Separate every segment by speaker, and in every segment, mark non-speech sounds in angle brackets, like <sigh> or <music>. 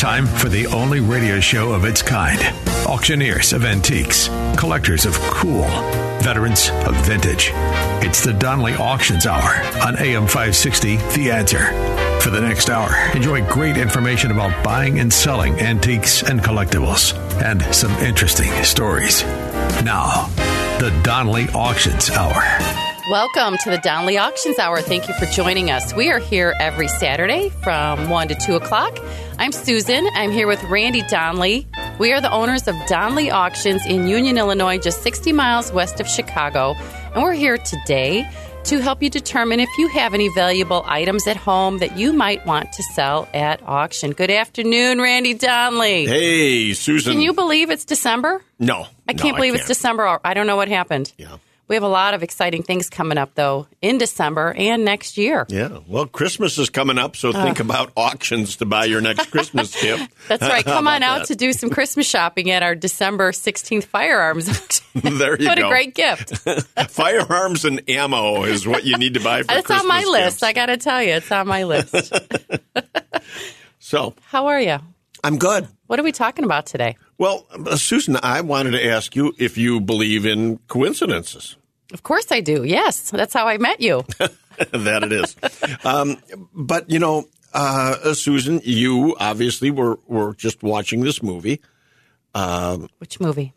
Speaker 1: Time for the only radio show of its kind. Auctioneers of antiques, collectors of cool, veterans of vintage. It's the Donley Auctions Hour on AM 560, The Answer. For the next hour, enjoy great information about buying and selling antiques and collectibles, and some interesting stories. Now, the Donley Auctions Hour.
Speaker 2: Welcome to the Donley Auctions Hour. Thank you for joining us. We are here every Saturday from 1 to 2 o'clock. I'm Susan. I'm here with Randy Donley. We are the owners of Donley Auctions in Union, Illinois, just 60 miles west of Chicago. And we're here today to help you determine if you have any valuable items at home that you might want to sell at auction. Good afternoon, Randy Donley.
Speaker 3: Hey, Susan.
Speaker 2: Can you believe it's December?
Speaker 3: No.
Speaker 2: I can't
Speaker 3: no,
Speaker 2: believe
Speaker 3: I
Speaker 2: it's December. I don't know what happened.
Speaker 3: Yeah.
Speaker 2: We have a lot of exciting things coming up, though, in December and next year.
Speaker 3: Yeah. Well, Christmas is coming up, so think about auctions to buy your next Christmas <laughs> gift.
Speaker 2: That's right. Come on out
Speaker 3: that?
Speaker 2: to do some Christmas shopping at our December 16th firearms auction. <laughs>
Speaker 3: There you
Speaker 2: what
Speaker 3: go.
Speaker 2: a great gift. <laughs>
Speaker 3: Firearms and ammo is what you need to buy for
Speaker 2: It's
Speaker 3: Christmas
Speaker 2: on my list.
Speaker 3: gifts.
Speaker 2: I got to tell you, it's on my list.
Speaker 3: So
Speaker 2: How are you?
Speaker 3: I'm good.
Speaker 2: What are we talking about today?
Speaker 3: Well, uh, Susan, I wanted to ask you if you believe in coincidences.
Speaker 2: Of course I do. Yes, that's how I met you. <laughs>
Speaker 3: that it is. um, but you know, uh, Susan, you obviously were were just watching this movie
Speaker 2: Which movie?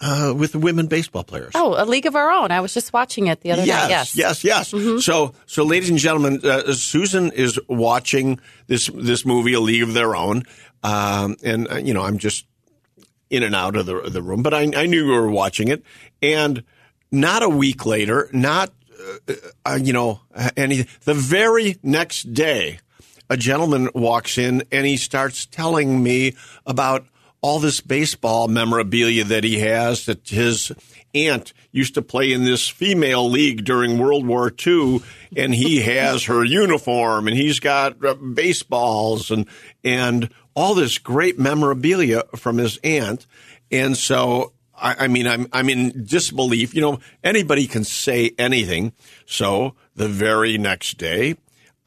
Speaker 3: uh, with the women baseball players.
Speaker 2: Oh, A League of Our Own. I was just watching it the other night.
Speaker 3: Yes,
Speaker 2: Yes.
Speaker 3: yes, yes. So, so, ladies and gentlemen, uh, Susan is watching this this movie, A League of Their Own, um, and uh, you know, I'm just in and out of the the room, but I, I knew you were watching it, and not a week later, not uh, uh, you know, any the very next day, a gentleman walks in and he starts telling me about all this baseball memorabilia that he has that his aunt used to play in this female league during World War II and he <laughs> has her uniform and he's got uh, baseballs and and all this great memorabilia from his aunt. And so I, I mean I'm I'm in disbelief you know anybody can say anything so the very next day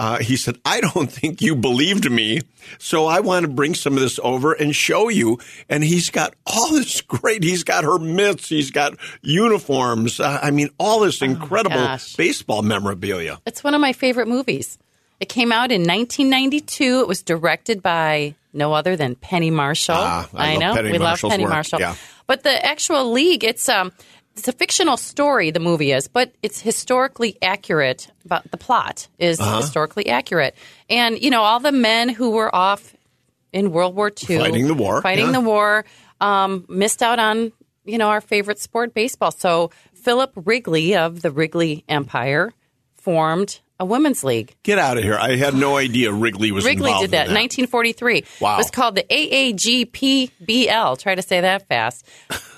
Speaker 3: uh, he said, I don't <laughs> think you believed me. So I want to bring some of this over and show you. And he's got all <laughs> this great, he's got her mitts, he's got uniforms. Uh, I mean, all this incredible
Speaker 2: gosh.
Speaker 3: baseball memorabilia.
Speaker 2: It's one of my favorite movies. It came out in 1992. It was directed by no other than Penny Marshall.
Speaker 3: Ah, I love
Speaker 2: know
Speaker 3: Penny
Speaker 2: we
Speaker 3: Marshall's
Speaker 2: love Penny
Speaker 3: work,
Speaker 2: Marshall.
Speaker 3: yeah.
Speaker 2: But the actual league, it's um, it's a fictional story. The movie is, but it's historically accurate. But the plot is
Speaker 3: Uh-huh.
Speaker 2: historically accurate, and you know all the men who were off in World War II,
Speaker 3: Fighting the war,
Speaker 2: fighting
Speaker 3: yeah.
Speaker 2: the war, um, missed out on you know our favorite sport, baseball. So Philip Wrigley of the Wrigley Empire formed a women's league.
Speaker 3: Get out of here. I had no idea Wrigley was
Speaker 2: Wrigley did that
Speaker 3: in
Speaker 2: in 1943.
Speaker 3: Wow.
Speaker 2: It was called the AAGPBL. Try to say that fast.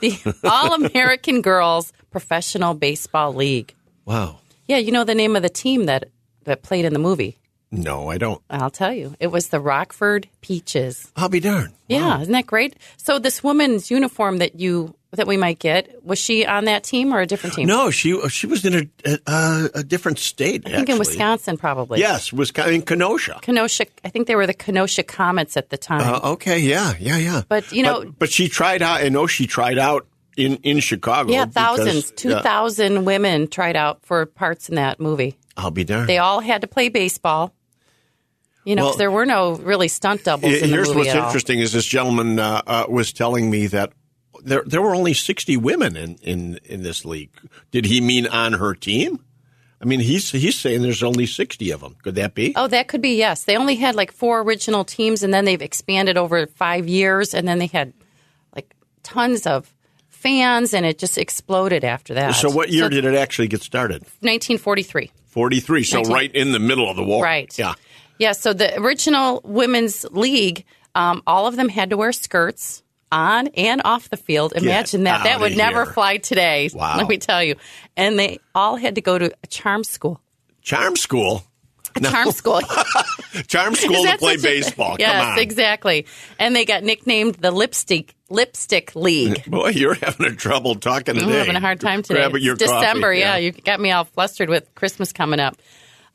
Speaker 2: The <laughs> All American Girls Professional Baseball League.
Speaker 3: Wow.
Speaker 2: Yeah, you know the name of the team that that played in the movie.
Speaker 3: No, I don't.
Speaker 2: I'll tell you. It was the Rockford Peaches.
Speaker 3: I'll be darned.
Speaker 2: Yeah, isn't that great? So this woman's uniform that you that we might get was she on that team or a different team?
Speaker 3: No, she she was in a a, a different state.
Speaker 2: I think in Wisconsin probably.
Speaker 3: Yes, Wisconsin, in Kenosha.
Speaker 2: Kenosha. I think they were the Kenosha Comets at the time.
Speaker 3: Uh, okay, yeah, yeah, yeah.
Speaker 2: But, you know-
Speaker 3: but, she tried out. I know she tried out in in Chicago.
Speaker 2: yeah,
Speaker 3: because-
Speaker 2: thousands, two
Speaker 3: yeah,
Speaker 2: women tried out for parts in that movie.
Speaker 3: I'll be darned.
Speaker 2: They all had to play baseball. You know,
Speaker 3: Well,
Speaker 2: there were no really stunt doubles in the
Speaker 3: Here's
Speaker 2: movie
Speaker 3: what's interesting: is this gentleman uh, uh, was telling me that there there were only 60 women in, in in this league. Did he mean on her team? I mean, he's he's saying there's only 60 of them. Could that be?
Speaker 2: Oh, that could be yes. They only had like four original teams, and then they've expanded over five years, and then they had like tons of fans, and it just exploded after that.
Speaker 3: so, what year did it actually get started?
Speaker 2: 1943.
Speaker 3: 43. So,
Speaker 2: 19
Speaker 3: right in the middle of the war.
Speaker 2: Right.
Speaker 3: Yeah.
Speaker 2: Yeah. So the original women's league Um, all of them had to wear skirts on and off the field. Imagine that. That
Speaker 3: outta
Speaker 2: would never fly today.
Speaker 3: Wow.
Speaker 2: Let me tell you. And they all had to go to a charm school.
Speaker 3: Charm school.
Speaker 2: A charm school. <laughs>
Speaker 3: Charm school to play
Speaker 2: such a-
Speaker 3: baseball.
Speaker 2: Yes,
Speaker 3: Come on.
Speaker 2: exactly. And they got nicknamed the lipstick lipstick league. <laughs>
Speaker 3: Boy, you're having a trouble talking today.
Speaker 2: I'm having a hard time today.
Speaker 3: Grab your
Speaker 2: December,
Speaker 3: coffee,
Speaker 2: yeah. You got me all flustered with Christmas coming up.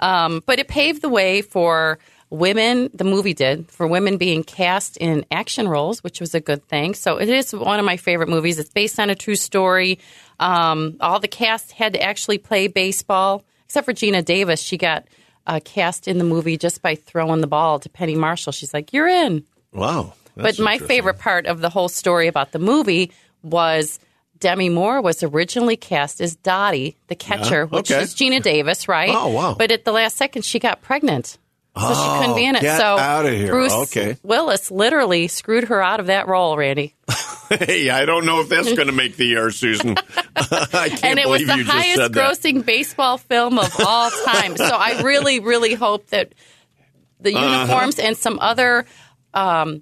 Speaker 2: Um, but it paved the way for women, the movie did, for women being cast in action roles, which was a good thing. So it is one of my favorite movies. It's based on a true story. Um, all the cast had to actually play baseball, except for Geena Davis. She got uh, cast in the movie just by throwing the ball to Penny Marshall. She's like, You're in.
Speaker 3: Wow.
Speaker 2: But my favorite part of the whole story about the movie was Demi Moore was originally cast as Dottie, the catcher, which
Speaker 3: okay.
Speaker 2: is Geena Davis, right?
Speaker 3: Oh, wow.
Speaker 2: But at the last second, she got pregnant. So she couldn't be in it.
Speaker 3: Oh, get
Speaker 2: so
Speaker 3: outta here.
Speaker 2: Bruce
Speaker 3: Okay.
Speaker 2: Willis literally screwed her out of that role, Randy. <laughs>
Speaker 3: Hey, I don't know if that's going to make the air, Susan. <laughs> I can't
Speaker 2: and it was the
Speaker 3: you just
Speaker 2: highest
Speaker 3: said that.
Speaker 2: grossing baseball film of all time. so I really, really hope that the
Speaker 3: Uh-huh.
Speaker 2: uniforms and some other um,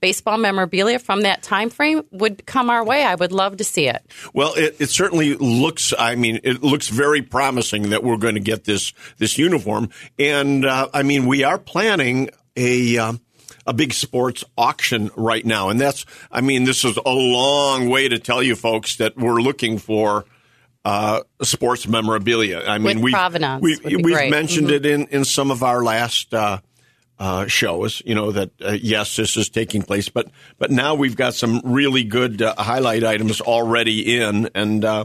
Speaker 2: baseball memorabilia from that time frame would come our way. I would love to see it.
Speaker 3: Well, it, it certainly looks. I mean, it looks very promising that we're going to get this this uniform, and uh, I mean, we are planning a. Um, a big sports auction right now, and that's. I mean, this is a long way to tell you folks that we're looking for uh, sports memorabilia. I mean,
Speaker 2: With
Speaker 3: we we we've
Speaker 2: great. Mm-hmm.
Speaker 3: mentioned it in in some of our last. Uh, uh, shows, you know that uh, yes, this is taking place, but but now we've got some really good uh, highlight items already in, and uh,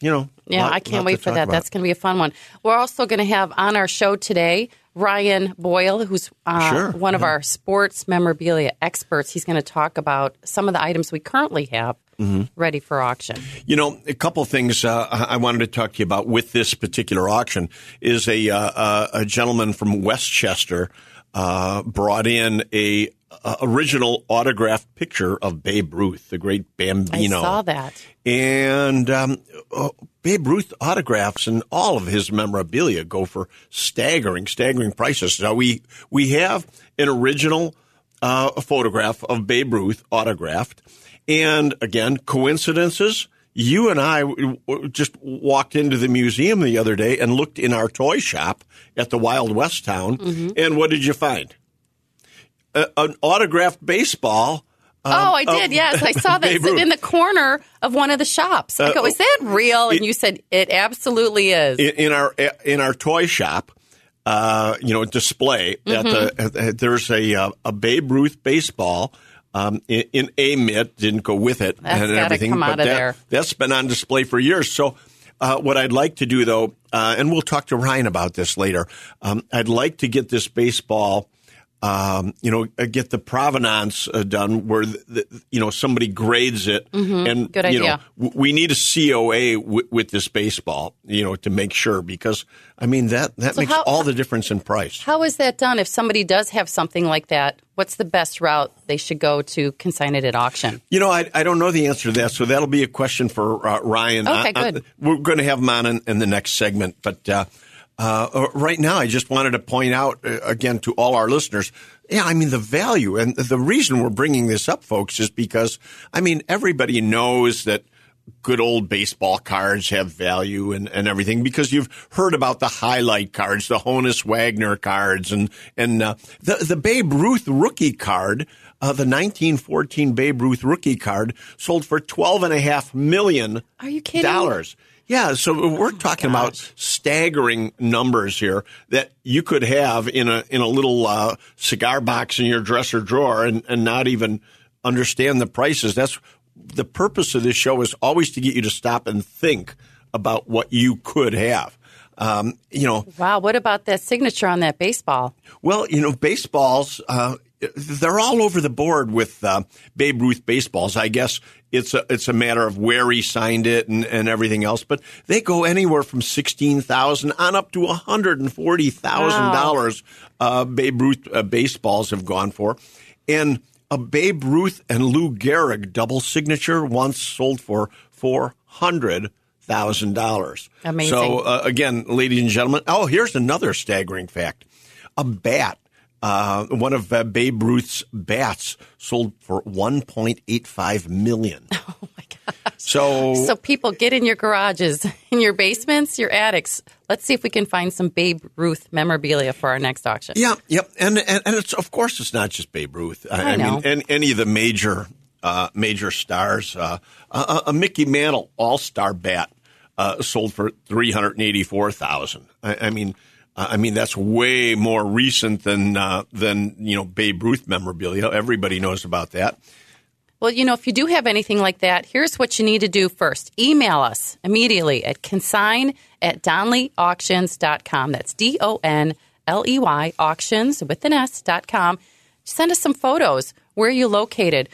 Speaker 3: you know,
Speaker 2: Yeah,
Speaker 3: lot-
Speaker 2: I can't wait for that.
Speaker 3: about.
Speaker 2: That's going to be a fun one. We're also going to have on our show today Ryan Boyle, who's uh,
Speaker 3: Sure,
Speaker 2: one of our sports memorabilia experts. He's going to talk about some of the items we currently have
Speaker 3: Mm-hmm.
Speaker 2: ready for auction.
Speaker 3: You know, a couple things uh, I wanted to talk to you about with this particular auction is a uh, uh, a gentleman from Westchester uh, brought in a, uh original autographed picture of Babe Ruth, the great Bambino.
Speaker 2: I saw that.
Speaker 3: And um, uh, Babe Ruth autographs and all of his memorabilia go for staggering, staggering prices. Now we we have an original uh, photograph of Babe Ruth autographed, and again, coincidences. You and I just walked into the museum the other day and looked in our toy shop at the Wild West town, and what did you find? A, an autographed baseball.
Speaker 2: oh, I did.
Speaker 3: of
Speaker 2: yes, I saw <laughs> that sitting in the corner of one of the shops. I go,
Speaker 3: Uh,
Speaker 2: "Is that real?" And
Speaker 3: it-
Speaker 2: you said, "It absolutely is."
Speaker 3: in, our in our toy shop, uh, you know, display at the
Speaker 2: Mm-hmm.
Speaker 3: at- there's a uh, a Babe Ruth baseball. Um, in, in a mitt didn't go with it
Speaker 2: That's
Speaker 3: and everything,
Speaker 2: come
Speaker 3: but
Speaker 2: out of
Speaker 3: that,
Speaker 2: there.
Speaker 3: that's been on display for years. So, uh, what I'd like to do though, uh, and we'll talk to Ryan about this later. Um, I'd like to get this baseball um, you know, uh, get the provenance uh, done where the, the, you know somebody grades it, and
Speaker 2: Mm-hmm. Good
Speaker 3: you know
Speaker 2: idea.
Speaker 3: w- we need a COA w- with this baseball, you know, to make sure because I mean that that
Speaker 2: So
Speaker 3: makes
Speaker 2: how-
Speaker 3: all the difference in price.
Speaker 2: How is that done? If somebody does have something like that, what's the best route they should go to consign it at auction?
Speaker 3: You know, I, I don't know the answer to that, so that'll be a question for uh, Ryan.
Speaker 2: Okay,
Speaker 3: uh,
Speaker 2: good.
Speaker 3: we're going to have him on in, in the next segment, but uh, uh, right now, I just wanted to point out uh, again to all our listeners. Yeah, I mean the value and the reason we're bringing this up, folks, is because I mean everybody knows that good old baseball cards have value and, and everything because you've heard about the highlight cards, the Honus Wagner cards, and and uh, the the Babe Ruth rookie card. Uh, the 1914 Babe Ruth rookie card sold for twelve and a half million
Speaker 2: Are you kidding?
Speaker 3: dollars. Yeah, so we're talking about staggering numbers here that you could have in a in a little uh, cigar box in your dresser drawer and, and not even understand the prices. That's the purpose of this show is always to get you to stop and think about what you could have. Um, you know,
Speaker 2: Wow, what about that signature on that baseball?
Speaker 3: well, you know, baseballs, uh, they're all over the board with uh, Babe Ruth baseballs. I guess it's a, it's a matter of where he signed it and, and everything else, but they go anywhere from sixteen thousand on up to one hundred and forty thousand dollars. Uh, Babe Ruth uh, baseballs have gone for, and a Babe Ruth and Lou Gehrig double signature once sold for four hundred thousand dollars.
Speaker 2: Amazing.
Speaker 3: So uh, again, ladies and gentlemen, oh, here's another staggering fact: a bat uh, one of uh, Babe Ruth's bats sold for 1.85 million. <laughs>
Speaker 2: Oh my gosh.
Speaker 3: So,
Speaker 2: So people get in your garages, <laughs> in your basements, your attics. Let's see if we can find some Babe Ruth memorabilia for our next auction.
Speaker 3: yeah, yep, and, and and it's of course it's not just Babe Ruth.
Speaker 2: I know.
Speaker 3: mean, and, any of the major uh, major stars. Uh, a, a Mickey Mantle All Star bat uh, sold for three hundred eighty four thousand. I, I mean. I mean that's way more recent than uh, than you know Babe Ruth memorabilia. Everybody knows about that.
Speaker 2: Well, you know, if you do have anything like that, here's what you need to do first. Email us immediately at consign at donleyauctions.com. That's D O N L E Y auctions with an S dot com. Send us some photos. Where are you located?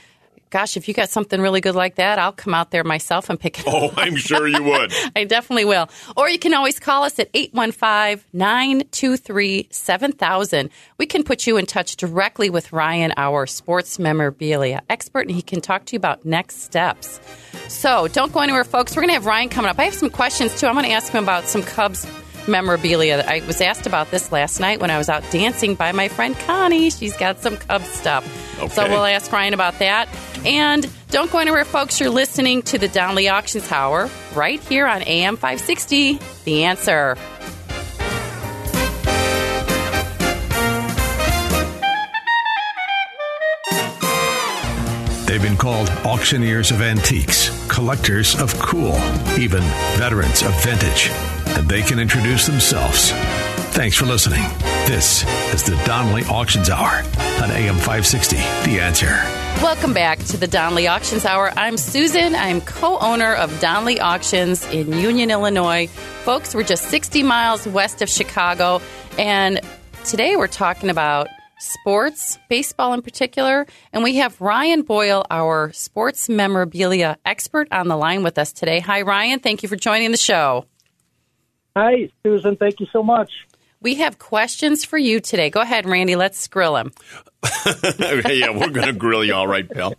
Speaker 2: Gosh, if you got something really good like that, I'll come out there myself and pick it oh, up.
Speaker 3: Oh, I'm sure you would. <laughs>
Speaker 2: I definitely will. Or you can always call us at 815 923 7000. We can put you in touch directly with Ryan, our sports memorabilia expert, and he can talk to you about next steps. So don't go anywhere, folks. We're going to have Ryan coming up. I have some questions, too. I'm going to ask him about some Cubs memorabilia. I was asked about this last night when I was out dancing by my friend Connie. She's got some Cubs stuff. So we'll ask Ryan about that. And don't go anywhere, folks. You're listening to the Donley Auctions Hour right here on AM 560. The answer.
Speaker 1: They've been called auctioneers of antiques, collectors of cool, even veterans of vintage. And they can introduce themselves. Thanks for listening. This is the Donley Auctions Hour on AM 560. The answer.
Speaker 2: Welcome back to the Donley Auctions Hour. I'm Susan. I'm co owner of Donley Auctions in Union, Illinois. Folks, we're just 60 miles west of Chicago. And today we're talking about sports, baseball in particular. And we have Ryan Boyle, our sports memorabilia expert, on the line with us today. Hi, Ryan. Thank you for joining the show.
Speaker 4: Hi, Susan. Thank you so much.
Speaker 2: We have questions for you today. Go ahead, Randy. Let's grill him. <laughs>
Speaker 3: yeah, we're going to grill you all right, pal.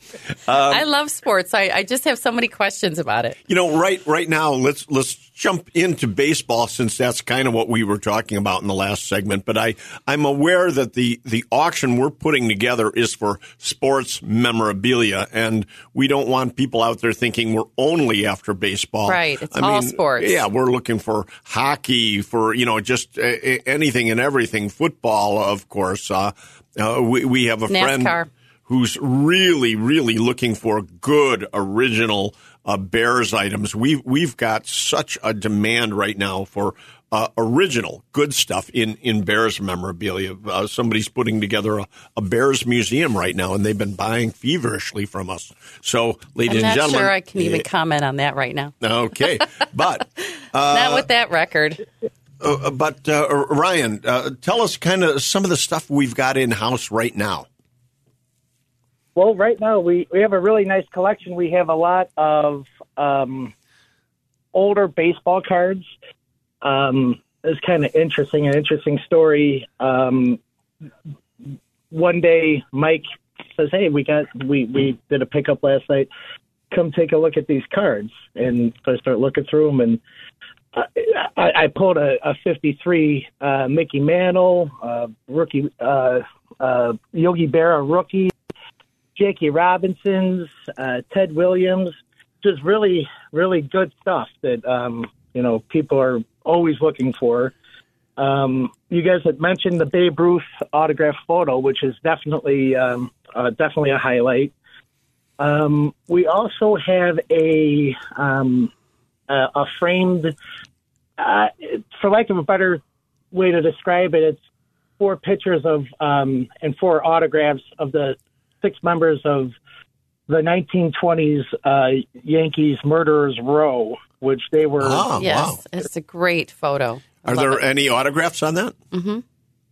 Speaker 2: I love sports. I, I just have so many questions about it.
Speaker 3: You know, right right now, let's let's jump into baseball since that's kind of what we were talking about in the last segment. But I I'm aware that the the auction we're putting together is for sports memorabilia, and we don't want people out there thinking we're only after baseball.
Speaker 2: Right, it's all sports.
Speaker 3: Yeah, we're looking for hockey, for you know, just uh, anything and everything. Football, of course. Uh, uh, we we have a
Speaker 2: NASCAR.
Speaker 3: friend who's really, really looking for good original uh, Bears items. We've we've got such a demand right now for uh, original good stuff in in Bears memorabilia. Uh, somebody's putting together a, a Bears museum right now, and they've been buying feverishly from us. So, ladies
Speaker 2: I'm
Speaker 3: and
Speaker 2: not
Speaker 3: gentlemen,
Speaker 2: sure I can even
Speaker 3: eh,
Speaker 2: comment on that right now.
Speaker 3: okay, but. <laughs>
Speaker 2: Not with that record.
Speaker 3: Uh, but uh, Ryan, uh, tell us kind of some of the stuff we've got in house right now.
Speaker 4: Well, right now we, we have a really nice collection. We have a lot of um, older baseball cards. Um, it's kind of interesting, an interesting story. Um, one day, Mike says, "Hey, we got we we did a pickup last night. Come take a look at these cards." And I start looking through them, and I, I, pulled a, a '53 uh, Mickey Mantle, uh, rookie uh, uh, Yogi Berra rookie. Jackie Robinson's, uh, Ted Williams, just really, really good stuff that um, you know people are always looking for. Um, you guys had mentioned the Babe Ruth autograph photo, which is definitely um, uh, definitely a highlight. Um, we also have a um, a, a framed, uh, for lack of a better way to describe it, it's four pictures of um, and four autographs of the six members of the 1920s uh, Yankees Murderers Row, which they were.
Speaker 3: Oh,
Speaker 2: yes,
Speaker 3: wow.
Speaker 2: it's a great photo. I
Speaker 3: Are there
Speaker 2: it.
Speaker 3: any autographs on that?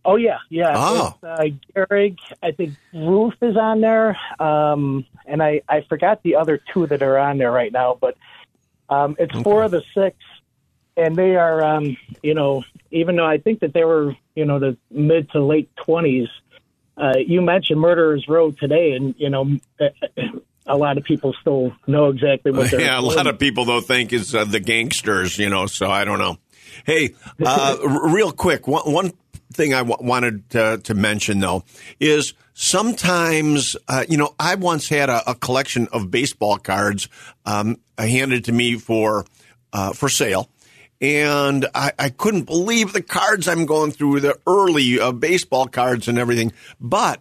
Speaker 4: Oh yeah, yeah.
Speaker 3: Oh.
Speaker 4: Uh, Gehrig, I think Ruth is on there, um, and I I forgot the other two that are on there right now, but um, it's four of the six, and they are um, you know even though I think that they were you know the mid to late twenties. Uh, you mentioned Murderers Row today, and you know a lot of people still know exactly what they're. <laughs>
Speaker 3: Yeah, a lot of people though think it's uh, the gangsters, you know. So I don't know. Hey, uh, real quick, one, one thing I w- wanted to, to mention though is sometimes, uh, you know, I once had a, a collection of baseball cards um, handed to me for uh, for sale. And I, I, couldn't believe the cards I'm going through, the early uh, baseball cards and everything. But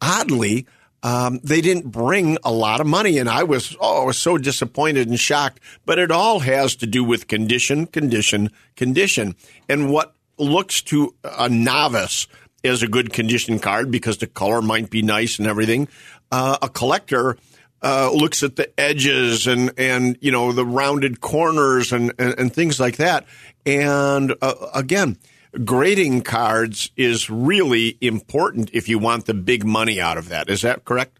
Speaker 3: oddly, um, they didn't bring a lot of money, and I was oh, I was so disappointed and shocked. But it all has to do with condition, condition, condition, and what looks to a novice as a good condition card because the color might be nice and everything. Uh, a collector uh, looks at the edges and and you know the rounded corners and and, and things like that. And uh, again, grading cards is really important if you want the big money out of that. Is that correct?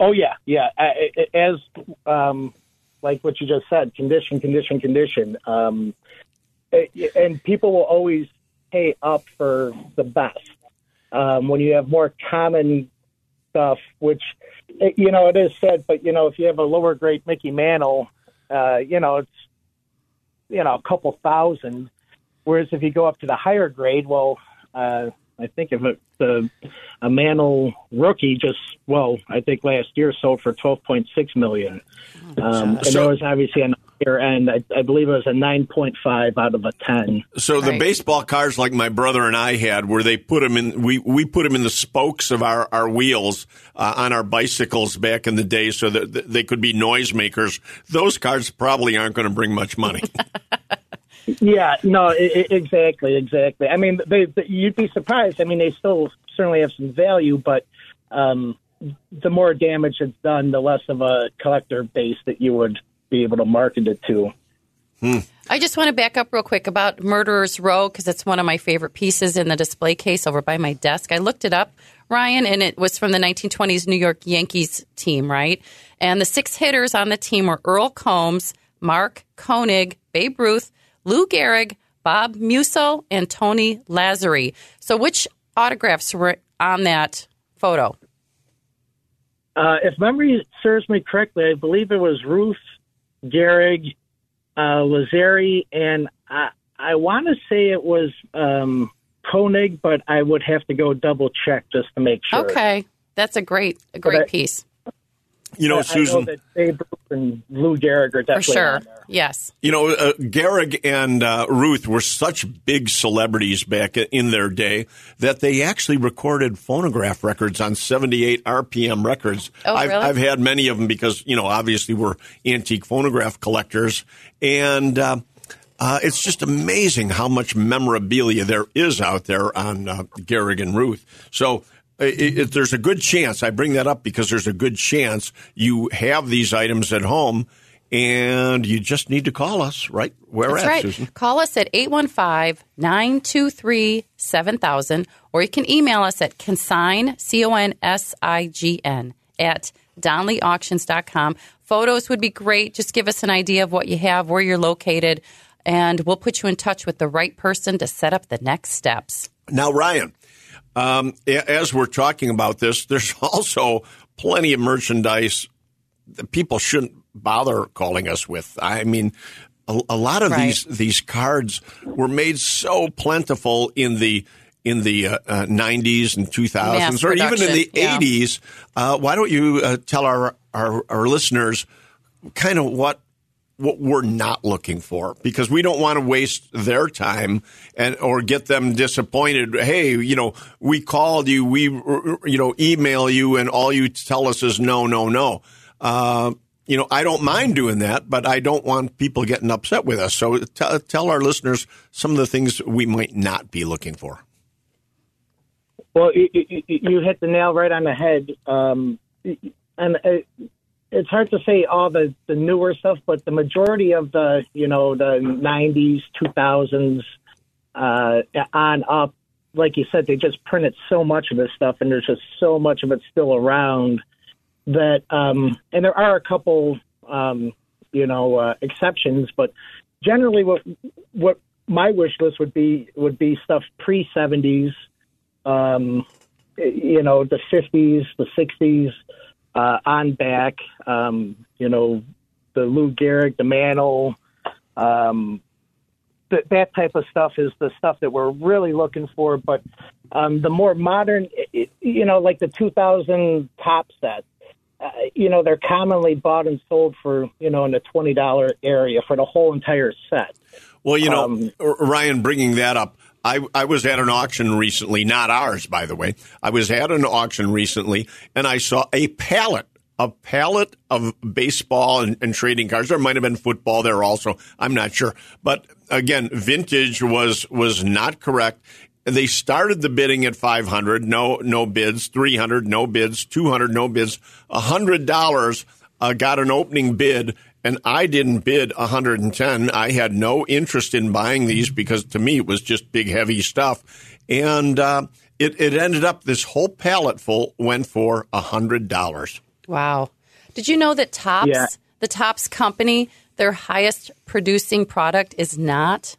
Speaker 4: Oh yeah, yeah. As um, like what you just said, condition, condition, condition. Um, and people will always pay up for the best. Um, when you have more common stuff, which you know it is said, but you know if you have a lower grade Mickey Mantle, uh, you know it's you know a couple thousand. Whereas if you go up to the higher grade, well, uh, I think if it, the a Mantle rookie just well, I think last year sold for twelve point six million, um, and so, there was obviously an higher end. I, I, believe it was a nine point five out of a ten.
Speaker 3: So right. the baseball cars, like my brother and I had, where they put them in, we we put them in the spokes of our our wheels uh, on our bicycles back in the day, so that they could be noisemakers. Those cars probably aren't going to bring much money. <laughs>
Speaker 4: Yeah, no, it, exactly, exactly. I mean, they, they, you'd be surprised. I mean, they still certainly have some value, but um, the more damage it's done, the less of a collector base that you would be able to market it to.
Speaker 2: Hmm. I just want to back up real quick about Murderer's Row because it's one of my favorite pieces in the display case over by my desk. I looked it up, Ryan, and it was from the 1920s New York Yankees team, right? And the six hitters on the team were Earle Combs, Mark Koenig, Babe Ruth, Lou Gehrig, Bob Meusel, and Tony Lazzeri. So, which autographs were on that photo?
Speaker 4: Uh, if memory serves me correctly, I believe it was Ruth, Gehrig, uh, Lazzeri, and I, I want to say it was um, Koenig, but I would have to go double check just to make sure.
Speaker 2: Okay, that's a great, a great I, piece.
Speaker 3: You know,
Speaker 4: I,
Speaker 3: Susan.
Speaker 4: I know that Babe Ruth and Lou Gehrig are definitely
Speaker 2: For sure. Yes.
Speaker 3: You know, uh, Gehrig and uh, Ruth were such big celebrities back in their day that they actually recorded phonograph records on 78 RPM records.
Speaker 2: Oh,
Speaker 3: I've,
Speaker 2: really?
Speaker 3: I've had many of them because, you know, obviously we're antique phonograph collectors. And uh, uh, it's just amazing how much memorabilia there is out there on uh, Gehrig and Ruth. So it, it, there's a good chance. I bring that up because there's a good chance you have these items at home and you just need to call us, right? Where
Speaker 2: That's
Speaker 3: at,
Speaker 2: right.
Speaker 3: Susan?
Speaker 2: Call us at 815-923-7000 or you can email us at consign, C-O-N-S-I-G-N, at donleyauctions.com. Photos would be great. Just give us an idea of what you have, where you're located, and we'll put you in touch with the right person to set up the next steps.
Speaker 3: Now, Ryan, um, as we're talking about this, <laughs> there's also plenty of merchandise that people shouldn't bother calling us with. I mean, a, a lot of
Speaker 2: Right.
Speaker 3: these these cards were made so plentiful in the in the uh, uh, 90s and 2000s,
Speaker 2: Mass
Speaker 3: or even in the
Speaker 2: yeah.
Speaker 3: 80s. Uh, why don't you uh, tell our, our our listeners kind of what what we're not looking for because we don't want to waste their time and or get them disappointed. Hey, you know, we called you, we you know email you, and all you tell us is no, no, no. Uh, you know, I don't mind doing that, but I don't want people getting upset with us. So t- tell our listeners some of the things we might not be looking for.
Speaker 4: Well, you, you, hit the nail right on the head. Um, and it, it's hard to say all the, the newer stuff, but the majority of the, you know, the 90s, 2000s, uh, on up, like you said, they just printed so much of this stuff, and there's just so much of it still around that, um, and there are a couple, um, you know, uh, exceptions, but generally, what what my wish list would be would be stuff pre 70s, um, you know, the 50s, the 60s, uh, on back, um, you know, the Lou Gehrig, the Mantle, um, th- that type of stuff is the stuff that we're really looking for. But um, the more modern, you know, like the 2000 top set, uh, you know, they're commonly bought and sold for, you know, in the $20 area for the whole entire set.
Speaker 3: Well, you know,
Speaker 4: Um,
Speaker 3: Ryan, bringing that up, I, I was at an auction recently, not ours, by the way. I was at an auction recently, and I saw a pallet, a pallet of baseball and, and trading cards. There might have been football there also. I'm not sure, but again, vintage was was not correct. They started the bidding at 500, no no bids, 300, no bids, 200, no bids, $100 uh, got an opening bid and I didn't bid 110. I had no interest in buying these because to me it was just big, heavy stuff. And uh, it, it ended up this whole pallet full went for $100.
Speaker 2: Wow. Did you know that Topps,
Speaker 4: Yeah.
Speaker 2: the Topps company, their highest producing product is not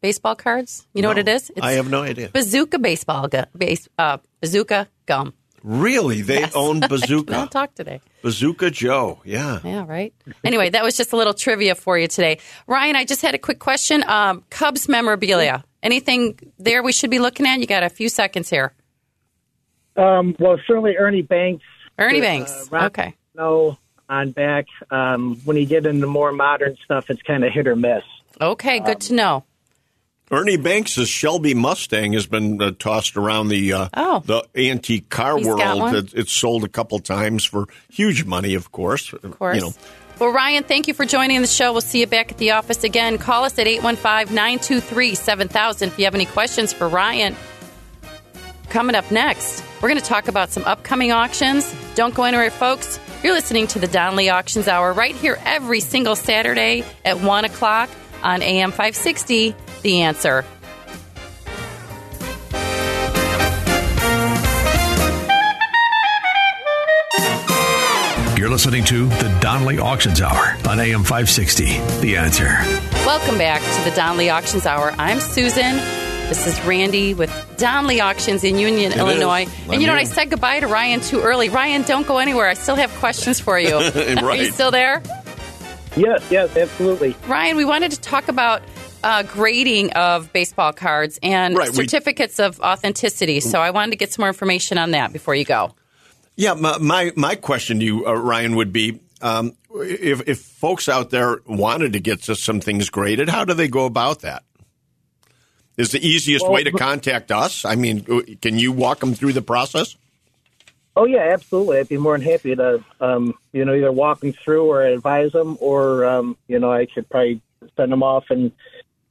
Speaker 2: baseball cards? You know what it is? It's
Speaker 3: I have no idea.
Speaker 2: Bazooka baseball gu- base, uh, Bazooka gum.
Speaker 3: Really? They
Speaker 2: Yes.
Speaker 3: own <laughs>
Speaker 2: I'll
Speaker 3: Bazooka.
Speaker 2: talk today.
Speaker 3: Bazooka Joe. Yeah.
Speaker 2: Yeah, right. Anyway, that was just a little trivia for you today. Ryan, I just had a quick question. Um, Cubs memorabilia. Anything there we should be looking at? You got a few seconds here.
Speaker 4: Um, well, certainly Ernie Banks.
Speaker 2: Ernie
Speaker 4: uh,
Speaker 2: Banks.
Speaker 4: Rob
Speaker 2: Okay.
Speaker 4: Snow on back. Um, when you get into more modern stuff, it's kind of hit or miss.
Speaker 2: Okay, good to know.
Speaker 3: Ernie Banks' Shelby Mustang has been uh, tossed around the uh,
Speaker 2: Oh.
Speaker 3: the antique car
Speaker 2: He's
Speaker 3: world. It, it's sold a couple times for huge money, of course.
Speaker 2: Of course.
Speaker 3: You know,
Speaker 2: Well, Ryan, thank you for joining the show. We'll see you back at the office again. Call us at 815 923 7000 if you have any questions for Ryan. Coming up next, we're going to talk about some upcoming auctions. Don't go anywhere, folks. You're listening to the Donley Auctions Hour right here every single Saturday at 1 o'clock on AM 560. The answer.
Speaker 1: You're listening to the Donley Auctions Hour on AM 560. The answer.
Speaker 2: Welcome back to the Donley Auctions Hour. I'm Susan. This is Randy with Donley Auctions in Union,
Speaker 3: It
Speaker 2: Illinois. And you know
Speaker 3: I'm
Speaker 2: what? I said goodbye to Ryan too early. Ryan, don't go anywhere. I still have questions for you. <laughs> Are you still there?
Speaker 4: Yes, yes, absolutely.
Speaker 2: Ryan, we wanted to talk about uh, grading of baseball cards and
Speaker 3: Right, we-
Speaker 2: certificates of authenticity. So I wanted to get some more information on that before you go.
Speaker 3: Yeah, my my, my question to you, uh, Ryan, would be um, if if folks out there wanted to get some things graded, how do they go about that? Is the easiest way to contact us? I mean, uh, can you walk them through the process?
Speaker 4: Oh yeah, absolutely. I'd be more than happy to, um, you know, either walk them through or advise them, or um, you know, I could probably send them off and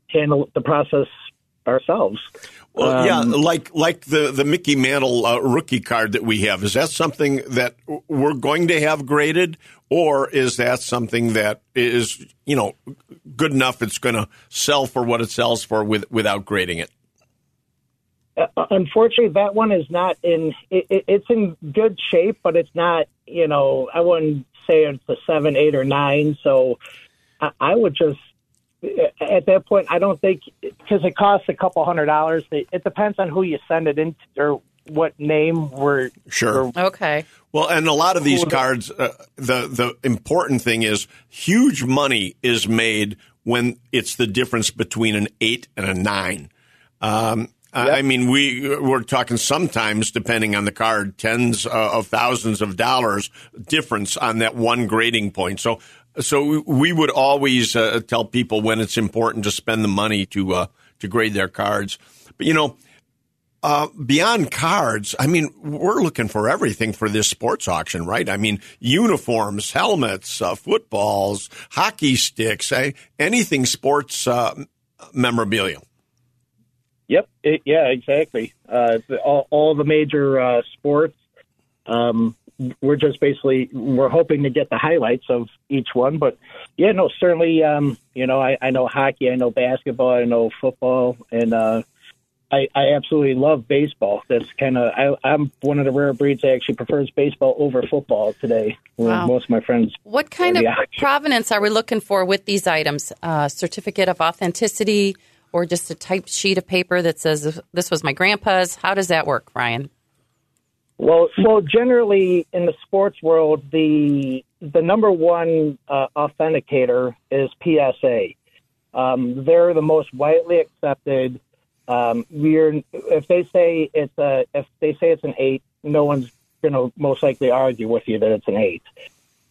Speaker 4: handle the process ourselves.
Speaker 3: Well, yeah,
Speaker 4: Um,
Speaker 3: like like the the Mickey Mantle uh, rookie card that we have. Is that something that we're going to have graded, or is that something that is you know good enough? It's going to sell for what it sells for with, without grading it.
Speaker 4: Uh, unfortunately, that one is not in. It, it, it's in good shape, but it's not. You know, I wouldn't say it's a seven, eight, or nine. So I, I would just at that point. I don't think because it costs a couple hundred dollars. It, it depends on who you send it in or what name we're
Speaker 3: Sure.
Speaker 2: Okay.
Speaker 3: Well, and a lot of these cards, uh, the the important thing is huge money is made when it's the difference between an eight and a nine. Um, I I mean, we we're talking sometimes, depending on the card, tens uh, of thousands of dollars difference on that one grading point. So, so we- would always uh, tell people when it's important to spend the money to uh, to grade their cards. But you know, uh, beyond cards, I mean, we're looking for everything for this sports auction, right? I mean, uniforms, helmets, uh, footballs, hockey sticks, eh, anything sports uh, memorabilia.
Speaker 4: Yep. It, yeah. Exactly. Uh, all, all the major sports. Um, we're just basically we're hoping to get the highlights of each one, but yeah, no, certainly. Um, you know, I, I know hockey, I know basketball, I know football, and uh, I, I absolutely love baseball. That's kind of I, I'm one of the rare breeds that actually prefers baseball over football today. where
Speaker 2: Wow.
Speaker 4: Most of my friends.
Speaker 2: What kind of
Speaker 4: Yeah.
Speaker 2: provenance are we looking for with these items? Uh, certificate of authenticity or just a typed sheet of paper that says this was my grandpa's? How does that work, Ryan?
Speaker 4: Well, well, generally in the sports world, the the number one uh, authenticator is PSA. Um, they're the most widely accepted. Um, we're if they say it's a if they say it's an eight, no one's going to most likely argue with you that it's an eight.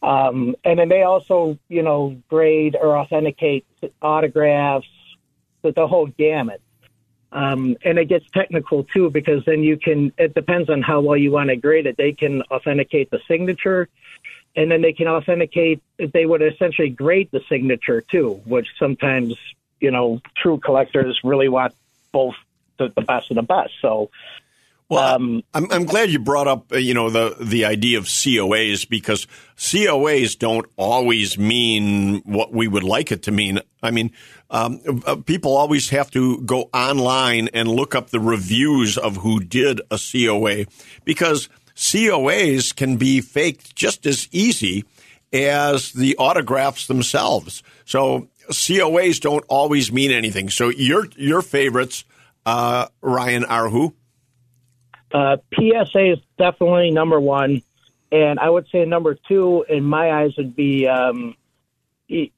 Speaker 4: Um, and then they also, you know, grade or authenticate autographs, the, the whole gamut. Um, and it gets technical too because then you can. It depends on how well you want to grade it. They can authenticate the signature, and then they can authenticate. They would essentially grade the signature too, which sometimes you know true collectors really want both the, the best of the best. So
Speaker 3: well, um, I'm, I'm glad you brought up, uh, you know, the, the idea of COAs because COAs don't always mean what we would like it to mean. I mean, um, uh, people always have to go online and look up the reviews of who did a COA because COAs can be faked just as easy as the autographs themselves. So COAs don't always mean anything. So your your favorites, uh, Ryan, are who?
Speaker 4: Uh, PSA is definitely number one, and I would say number two in my eyes would be um,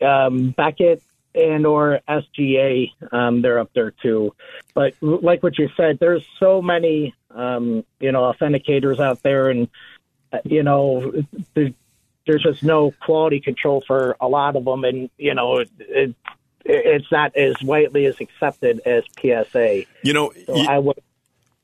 Speaker 4: um, Beckett and or SGC. Um, they're up there too. But like what you said, there's so many um, you know authenticators out there, and uh, you know there's, there's just no quality control for a lot of them, and you know it, it it's not as widely as accepted as PSA.
Speaker 3: You know,
Speaker 4: so you, I would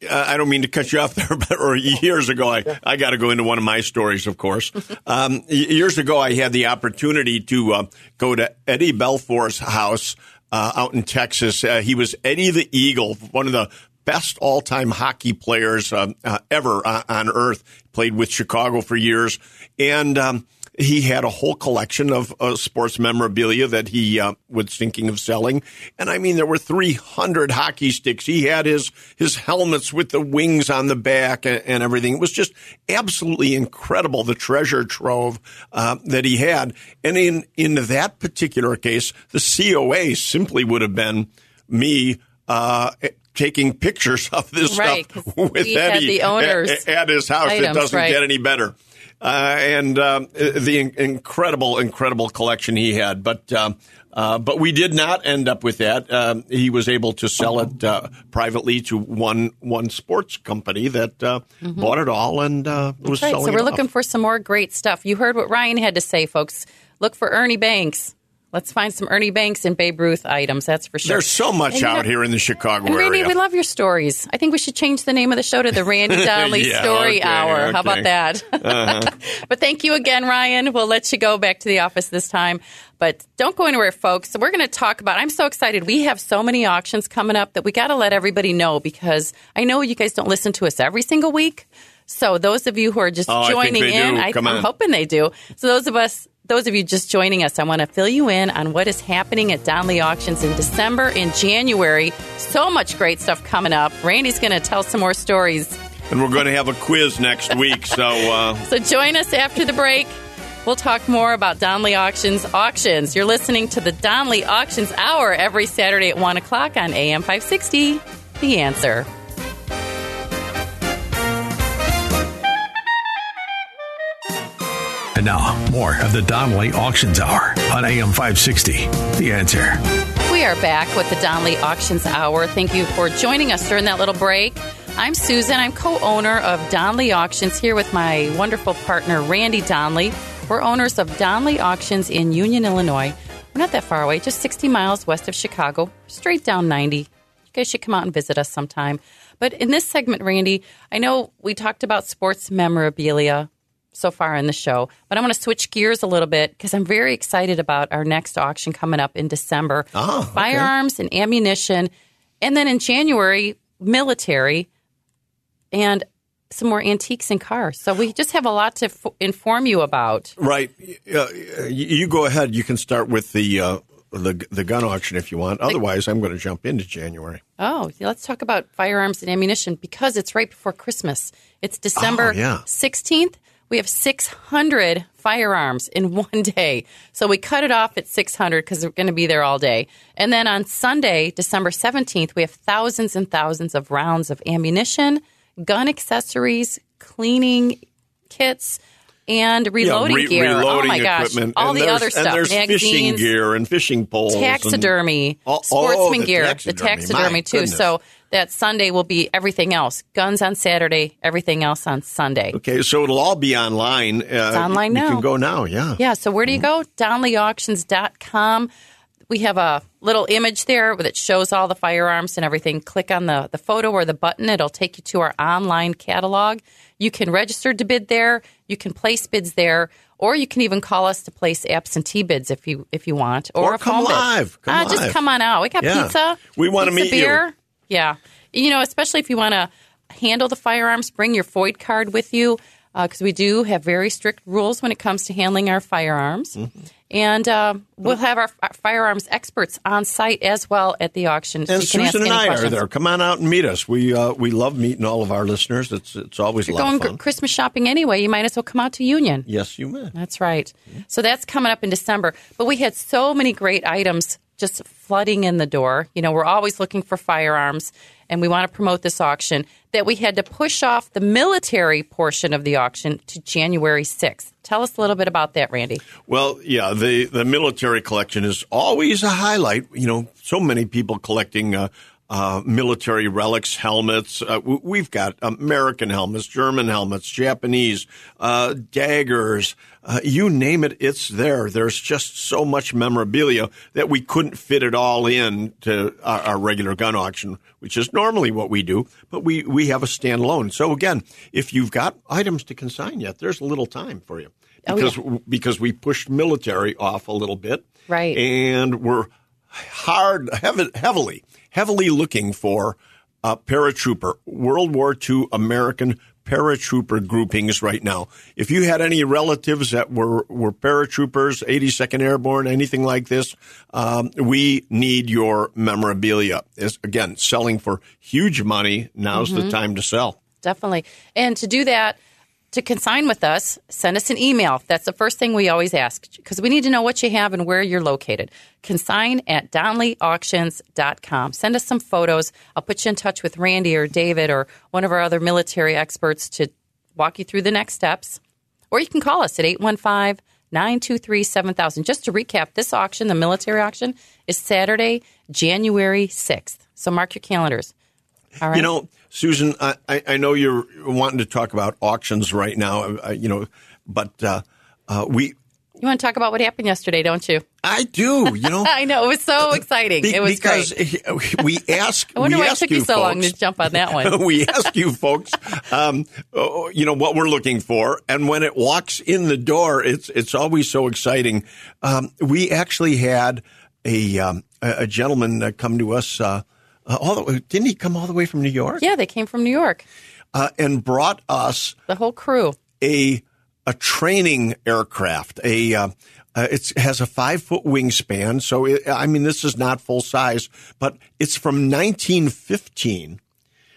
Speaker 3: uh, I don't mean to cut you off there, <laughs> but or years ago, I, I got to go into one of my stories, of course. <laughs> Um, years ago, I had the opportunity to uh, go to Eddie Belfour's house uh, out in Texas. Uh, he was Eddie the Eagle, one of the best all-time hockey players uh, uh, ever on earth. Played with Chicago for years, and um, he had a whole collection of uh, sports memorabilia that he uh, was thinking of selling. And I mean, there were 300 hockey sticks. He had his, his helmets with the wings on the back and, and everything. It was just absolutely incredible, the treasure trove uh, that he had. And in, in that particular case, the COA simply would have been me uh, taking pictures of this
Speaker 2: right,
Speaker 3: stuff <laughs> with Eddie at, at, his house. Items, it doesn't
Speaker 2: right.
Speaker 3: get any better uh, and um, the in- incredible, incredible collection he had. But um, uh, but we did not end up with that. Um, he was able to sell it uh, privately to one one sports company that uh, mm-hmm. bought it all and uh, was
Speaker 2: right.
Speaker 3: selling.
Speaker 2: So we're looking
Speaker 3: off.
Speaker 2: for some more great stuff. You heard what Ryan had to say, folks. Look for Ernie Banks. Let's find some Ernie Banks and Babe Ruth items. That's for sure.
Speaker 3: There's so much and, out know, here in the Chicago
Speaker 2: and Randy,
Speaker 3: area.
Speaker 2: we love your stories. I think we should change the name of the show to the Randy <laughs> Donley
Speaker 3: yeah,
Speaker 2: Story
Speaker 3: okay,
Speaker 2: Hour.
Speaker 3: Okay.
Speaker 2: How about that? <laughs> Uh-huh. but thank you again, Ryan. We'll let you go back to the office this time. But don't go anywhere, folks. We're going to talk about. I'm so excited. We have so many auctions coming up that we got to let everybody know because I know you guys don't listen to us every single week. So those of you who are just
Speaker 3: oh,
Speaker 2: joining
Speaker 3: I
Speaker 2: in, I, am hoping they do. So those of us those of you just joining us, I want to fill you in on what is happening at Donley Auctions in December and January. So much great stuff coming up. Randy's going to tell some more stories.
Speaker 3: And we're going to have a quiz next week. So, uh...
Speaker 2: so join us after the break. We'll talk more about Donley Auctions auctions. You're listening to the Donley Auctions Hour every Saturday at 1 o'clock on AM 560. The answer.
Speaker 1: And now, more of the Donley Auctions Hour on AM 560. The answer.
Speaker 2: We are back with the Donley Auctions Hour. Thank you for joining us during that little break. I'm Susan. I'm co owner of Donley Auctions here with my wonderful partner, Randy Donley. We're owners of Donley Auctions in Union, Illinois. We're not that far away, just 60 miles west of Chicago, straight down 90. You guys should come out and visit us sometime. But in this segment, Randy, I know we talked about sports memorabilia so far in the show. But I want to switch gears a little bit because I'm very excited about our next auction coming up in December.
Speaker 3: Oh, okay.
Speaker 2: Firearms and ammunition. And then in January, military and some more antiques and cars. So we just have a lot to f- inform you about.
Speaker 3: Right. Uh, you go ahead. You can start with the. Uh, the the gun auction if you want. Otherwise, I'm going to jump into January.
Speaker 2: Oh, let's talk about firearms and ammunition because it's right before Christmas. It's December
Speaker 3: oh, yeah.
Speaker 2: 16th we have 600 firearms in <laughs> one day. So we cut it off at 600 because we're going to be there all day. And then on Sunday, December 17th, we have thousands and thousands of rounds of ammunition, gun accessories, cleaning kits, and reloading
Speaker 3: re-
Speaker 2: gear.
Speaker 3: reloading
Speaker 2: oh my gosh,
Speaker 3: equipment.
Speaker 2: all
Speaker 3: and
Speaker 2: the other stuff,
Speaker 3: And there's fishing
Speaker 2: magazines,
Speaker 3: gear and fishing poles,
Speaker 2: taxidermy, sportsman gear,
Speaker 3: taxidermy.
Speaker 2: the taxidermy
Speaker 3: My
Speaker 2: too.
Speaker 3: goodness.
Speaker 2: So that Sunday will be everything else. Guns on Saturday, everything else on Sunday.
Speaker 3: Okay, so it'll all be online. Uh, it's
Speaker 2: online
Speaker 3: you can go now. Yeah.
Speaker 2: Yeah. So where do you go? DonleyAuctions.com. We have a little image there that shows all the firearms and everything. Click on the, the photo or the button. It'll take you to our online catalog. You can register to bid there. You can place bids there, or you can even call us to place absentee bids if you if you want, or,
Speaker 3: Or
Speaker 2: a
Speaker 3: come live. Come
Speaker 2: Ah,
Speaker 3: live.
Speaker 2: Just come on out. We got
Speaker 3: Yeah.
Speaker 2: pizza.
Speaker 3: We wanna
Speaker 2: pizza,
Speaker 3: meet you.
Speaker 2: Yeah. You know, especially if you want to handle the firearms, bring your FOID card with you because we do have very strict rules when it comes to handling our firearms.
Speaker 3: Mm-hmm.
Speaker 2: And uh, we'll have our, our firearms experts on site as well at the auction. so
Speaker 3: And
Speaker 2: you can ask
Speaker 3: Susan and I are there. Come on out and meet us. We uh, we love meeting all of our listeners. It's it's always a
Speaker 2: You're going gr- Christmas shopping anyway. You might as well come out to Union.
Speaker 3: yes, you may.
Speaker 2: That's right. So that's coming up in December. But we had so many great items just flooding in the door. You know, we're always looking for firearms and we want to promote this auction that we had to push off the military portion of the auction to January 6th. Tell us a little bit about that, Randy.
Speaker 3: Well, yeah, the the military collection is always a highlight. You know, so many people collecting. Uh, uh, military relics, helmets. Uh, we've got American helmets, German helmets, Japanese, uh, daggers. Uh, you name it, it's there. There's just so much memorabilia that we couldn't fit it all in to our, our regular gun auction, which is normally what we do. But we we have a standalone. So again, if you've got items to consign yet, there's a little time for you
Speaker 2: Oh,
Speaker 3: because because we pushed military off a little bit,
Speaker 2: Right.
Speaker 3: And we're hard, heavily, heavily looking for a paratrooper, World War II American paratrooper groupings right now. If you had any relatives that were were paratroopers, 82nd Airborne, anything like this, um, we need your memorabilia. Is again selling for huge money. Now's
Speaker 2: Mm-hmm.
Speaker 3: the time to sell.
Speaker 2: Definitely. And to do that, to consign with us, send us an email. That's the first thing we always ask because we need to know what you have and where you're located. Consign at donleyauctions.com. Send us some photos. I'll put you in touch with Randy or David or one of our other military experts to walk you through the next steps. Or you can call us at 815 923 7000. Just to recap, this auction, the military auction, is Saturday, January 6th. So mark your calendars. All right.
Speaker 3: You know, Susan, I, I know you're wanting to talk about auctions right now, uh, you know, but uh, uh, we,
Speaker 2: You want to talk about what happened yesterday, don't you?
Speaker 3: I do, you know. <laughs>
Speaker 2: I know it was so exciting.
Speaker 3: Be-
Speaker 2: it was
Speaker 3: because
Speaker 2: great.
Speaker 3: we ask. <laughs>
Speaker 2: I wonder
Speaker 3: we
Speaker 2: why it took you so long to jump on that one. <laughs>
Speaker 3: we ask you folks, um, oh, you know what we're looking for, and when it walks in the door, it's it's always so exciting. Um, we actually had a um, a a gentleman uh, come to us. Uh, uh, all the, way, didn't he come all the way from New York?
Speaker 2: Yeah, they came from New York.
Speaker 3: Uh, and brought us
Speaker 2: The whole crew.
Speaker 3: a a training aircraft. A uh, uh, it has a five foot wingspan, so it, I mean this is not full size, but it's from 1915.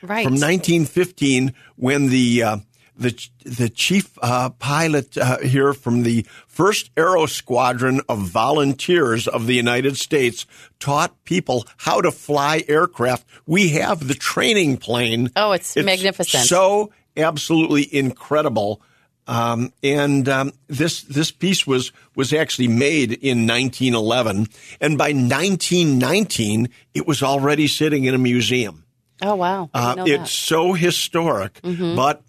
Speaker 2: Right.
Speaker 3: From 1915, when the uh, the the chief uh, pilot uh, here from the First Aero Squadron of Volunteers of the United States taught people how to fly aircraft. We have the training plane.
Speaker 2: Oh, it's magnificent.
Speaker 3: So absolutely incredible. Um, and um, this this piece was was actually made in 1911, and by 1919, it was already sitting in a museum.
Speaker 2: oh, wow.
Speaker 3: Uh, it's so historic,
Speaker 2: Mm-hmm.
Speaker 3: but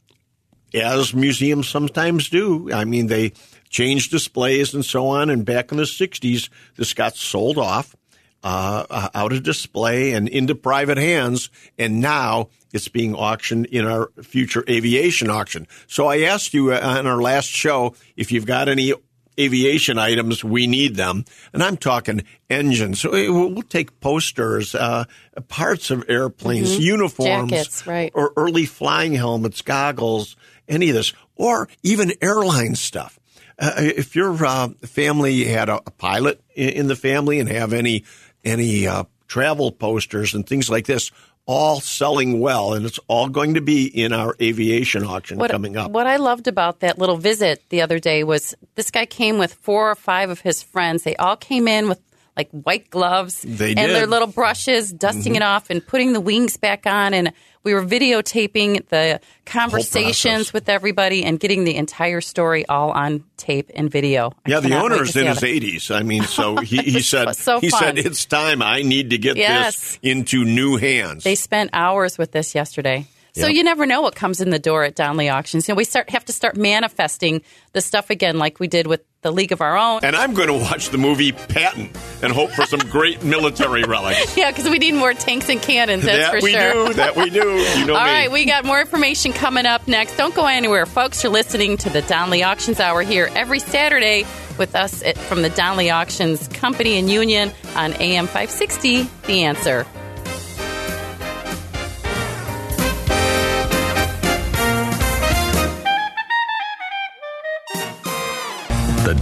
Speaker 3: as museums sometimes do, I mean, they change displays and so on. And back in the 60s, this got sold off, uh, uh, out of display and into private hands. And now it's being auctioned in our future aviation auction. So I asked you uh, on our last show if you've got any aviation items, we need them. And I'm talking engines. Eh, we'll take posters, uh, parts of airplanes, uniforms,
Speaker 2: Mm-hmm. Jackets, right.
Speaker 3: or early flying helmets, goggles, any of this, or even airline stuff. Uh, if your uh, family had a, a pilot in, in the family and have any any uh, travel posters and things like this, all selling well, and it's all going to be in our aviation auction
Speaker 2: what,
Speaker 3: coming up.
Speaker 2: What I loved about that little visit the other day was this guy came with four or five of his friends. They all came in with like white gloves
Speaker 3: They
Speaker 2: and
Speaker 3: did.
Speaker 2: their little brushes, dusting it mm-hmm. off and putting the wings back on. And we were videotaping the conversations with everybody and getting the entire story all on tape and video. I
Speaker 3: Yeah, the
Speaker 2: wait
Speaker 3: owner's in his eighties. I mean, so <laughs> he, he said
Speaker 2: so
Speaker 3: he said it's time. I need to get
Speaker 2: Yes.
Speaker 3: this into new hands.
Speaker 2: They spent hours with this yesterday. So
Speaker 3: Yep.
Speaker 2: you never know what comes in the door at Donley Auctions. You know, we start have to start manifesting the stuff again, like we did with the League of Our Own.
Speaker 3: and I'm going to watch the movie Patton and hope for some great <laughs> military relics. <laughs>
Speaker 2: yeah, because we need more tanks and cannons. That's
Speaker 3: that
Speaker 2: for
Speaker 3: we
Speaker 2: sure.
Speaker 3: do. That we do. You know <laughs>
Speaker 2: All
Speaker 3: me.
Speaker 2: right, we got more information coming up next. Don't go anywhere, folks. You're listening to the Donley Auctions Hour here every Saturday with us at, from the Donley Auctions Company and Union on AM 560. The answer.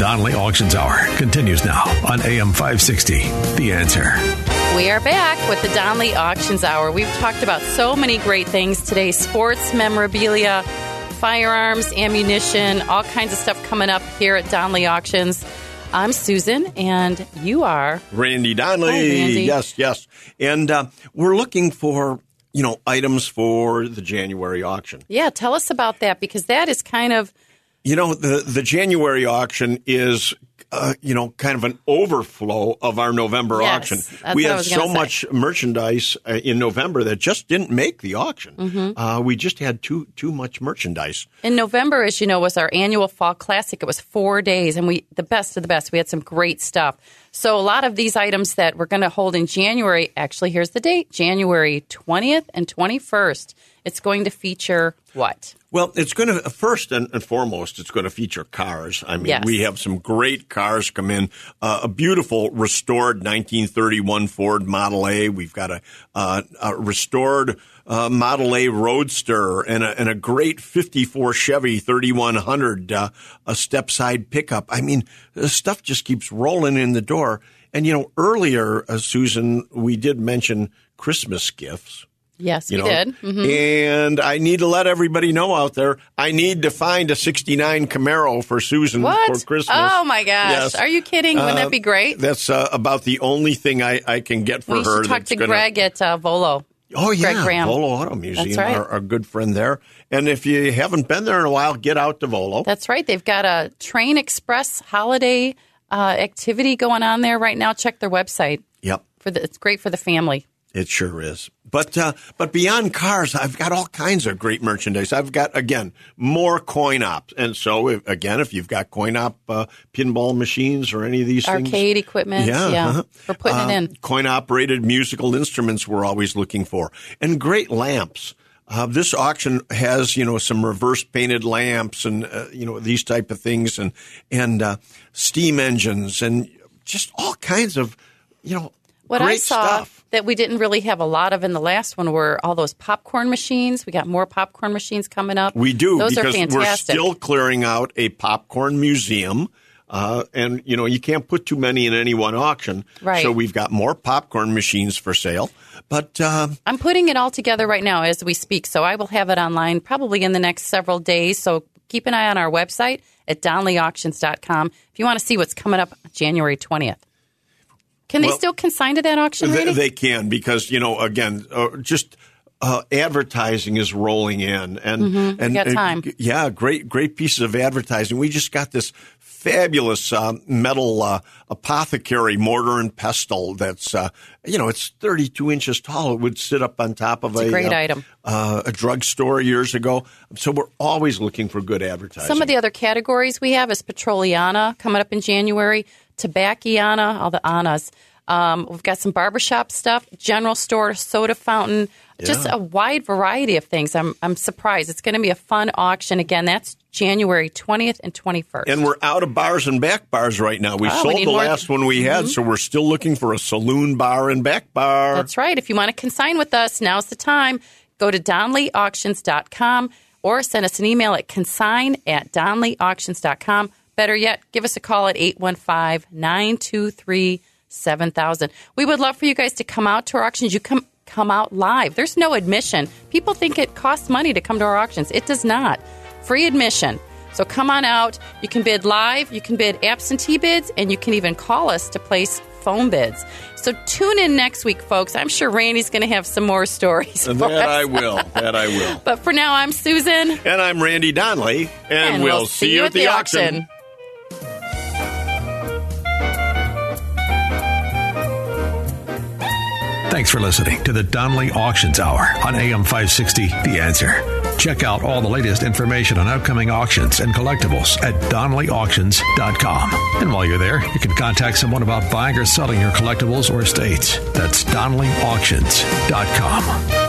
Speaker 1: Donley Auctions Hour continues now on AM 560. The answer.
Speaker 2: We are back with the Donley Auctions Hour. We've talked about so many great things today sports, memorabilia, firearms, ammunition, all kinds of stuff coming up here at Donley Auctions. I'm Susan, and you are.
Speaker 3: Randy Donley.
Speaker 2: Hi, Randy.
Speaker 3: Yes, yes. And uh, we're looking for you know items for the January auction.
Speaker 2: Yeah, tell us about that because that is kind of
Speaker 3: You know, the the January auction is. Uh, you know, kind of an overflow of our November
Speaker 2: Yes,
Speaker 3: auction. we had so
Speaker 2: say.
Speaker 3: much merchandise uh, in November that just didn't make the auction.
Speaker 2: Mm-hmm.
Speaker 3: Uh, we just had too too much merchandise.
Speaker 2: in November, as you know, was our annual fall classic. It was four days, and we the best of the best. We had some great stuff. So a lot of these items that we're going to hold in January. Actually, here's the date: January twentieth and twenty first. It's going to feature what?
Speaker 3: Well, it's going to first and, foremost, it's going to feature cars. I mean,
Speaker 2: Yes.
Speaker 3: we have some great cars come in. Uh, a beautiful restored 1931 Ford Model A. We've got a, uh, a restored uh, Model A Roadster and a, and a great 54 Chevy 3100 uh, a step side pickup. I mean, the stuff just keeps rolling in the door. And you know, earlier, uh, Susan, we did mention Christmas gifts.
Speaker 2: Yes,
Speaker 3: You
Speaker 2: we
Speaker 3: know,
Speaker 2: did. Mhm.
Speaker 3: and I need to let everybody know out there. I need to find a '69 Camaro for Susan
Speaker 2: What?
Speaker 3: for Christmas.
Speaker 2: Oh my gosh!
Speaker 3: Yes.
Speaker 2: Are you kidding? Wouldn't
Speaker 3: Uh,
Speaker 2: that be great?
Speaker 3: That's uh, about the only thing I, I can get for
Speaker 2: we
Speaker 3: her.
Speaker 2: talk to
Speaker 3: gonna,
Speaker 2: Greg at uh, Volo.
Speaker 3: Oh yeah,
Speaker 2: Greg Graham.
Speaker 3: Volo Auto Museum,
Speaker 2: right.
Speaker 3: our, our good friend there. And if you haven't been there in a while, get out to Volo.
Speaker 2: That's right. They've got a Train Express holiday uh, activity going on there right now. Check their website.
Speaker 3: yep,
Speaker 2: For the, it's great for the family.
Speaker 3: it sure is. But uh, but beyond cars, I've got all kinds of great merchandise. I've got again more coin ops, and so if, again, if you've got coin op uh, pinball machines or any of these things,
Speaker 2: Arcade equipment.
Speaker 3: Yeah,
Speaker 2: Yeah.
Speaker 3: uh-huh.
Speaker 2: We're putting
Speaker 3: Uh,
Speaker 2: it in.
Speaker 3: Coin operated musical instruments we're always looking for, and great lamps. Uh, this auction has, you know, some reverse painted lamps and, uh, you know, these type of things and, and, uh, steam engines and just all kinds of, you know,
Speaker 2: What
Speaker 3: great
Speaker 2: I saw
Speaker 3: stuff.
Speaker 2: That we didn't really have a lot of in the last one were all those popcorn machines. We got more popcorn machines coming up.
Speaker 3: We do
Speaker 2: Those
Speaker 3: because
Speaker 2: are
Speaker 3: we're
Speaker 2: fantastic.
Speaker 3: still clearing out a popcorn museum. Uh, and you know you can't put too many in any one auction,
Speaker 2: Right.
Speaker 3: So we've got more popcorn machines for sale. But uh,
Speaker 2: I'm putting it all together right now as we speak, so I will have it online probably in the next several days. So keep an eye on our website at donleyauctions.com if you want to see what's coming up January 20th. Can they
Speaker 3: Well,
Speaker 2: still consign to that auction?
Speaker 3: They, they can because you know again, uh, just uh, advertising is rolling in, and and
Speaker 2: Mm-hmm.
Speaker 3: uh,
Speaker 2: time.
Speaker 3: yeah, great great pieces of advertising. We just got this fabulous uh, metal uh, apothecary mortar and pestle. That's uh, you know it's 32 inches tall. It would sit up on top of
Speaker 2: a great
Speaker 3: uh,
Speaker 2: item.
Speaker 3: Uh, a drugstore years ago. So we're always looking for good advertising.
Speaker 2: Some of the other categories we have is Petroliana coming up in January, Tobacciana, all the Annas. Um, we've got some barbershop stuff, general store, soda fountain, just a wide variety of things. I'm, I'm surprised. It's going to be a fun auction. Again, that's January 20th and 21st.
Speaker 3: And we're out of bars and back bars right now. We
Speaker 2: Oh,
Speaker 3: sold
Speaker 2: need
Speaker 3: the last one we had, so we're still looking for a saloon bar and back bar.
Speaker 2: That's right. If you want to consign with us, now's the time. Go to DonleyAuctions.com or send us an email at consign at DonleyAuctions.com. Better yet, give us a call at 815 923 7000. We would love for you guys to come out to our auctions. You come, come out live. There's no admission. People think it costs money to come to our auctions. It does not. Free admission. So come on out. You can bid live, you can bid absentee bids, and you can even call us to place phone bids. So tune in next week, folks. I'm sure Randy's going to have some more stories.
Speaker 3: That
Speaker 2: us.
Speaker 3: I will. That I will. <laughs>
Speaker 2: But for now, I'm Susan.
Speaker 3: And I'm Randy Donley, and, we'll, see you at the auction.
Speaker 1: Thanks for listening to the Donley Auctions Hour on AM 560 The Answer. Check out all the latest information on upcoming auctions and collectibles at DonleyAuctions.com. And while you're there, you can contact someone about buying or selling your collectibles or estates. That's DonleyAuctions.com.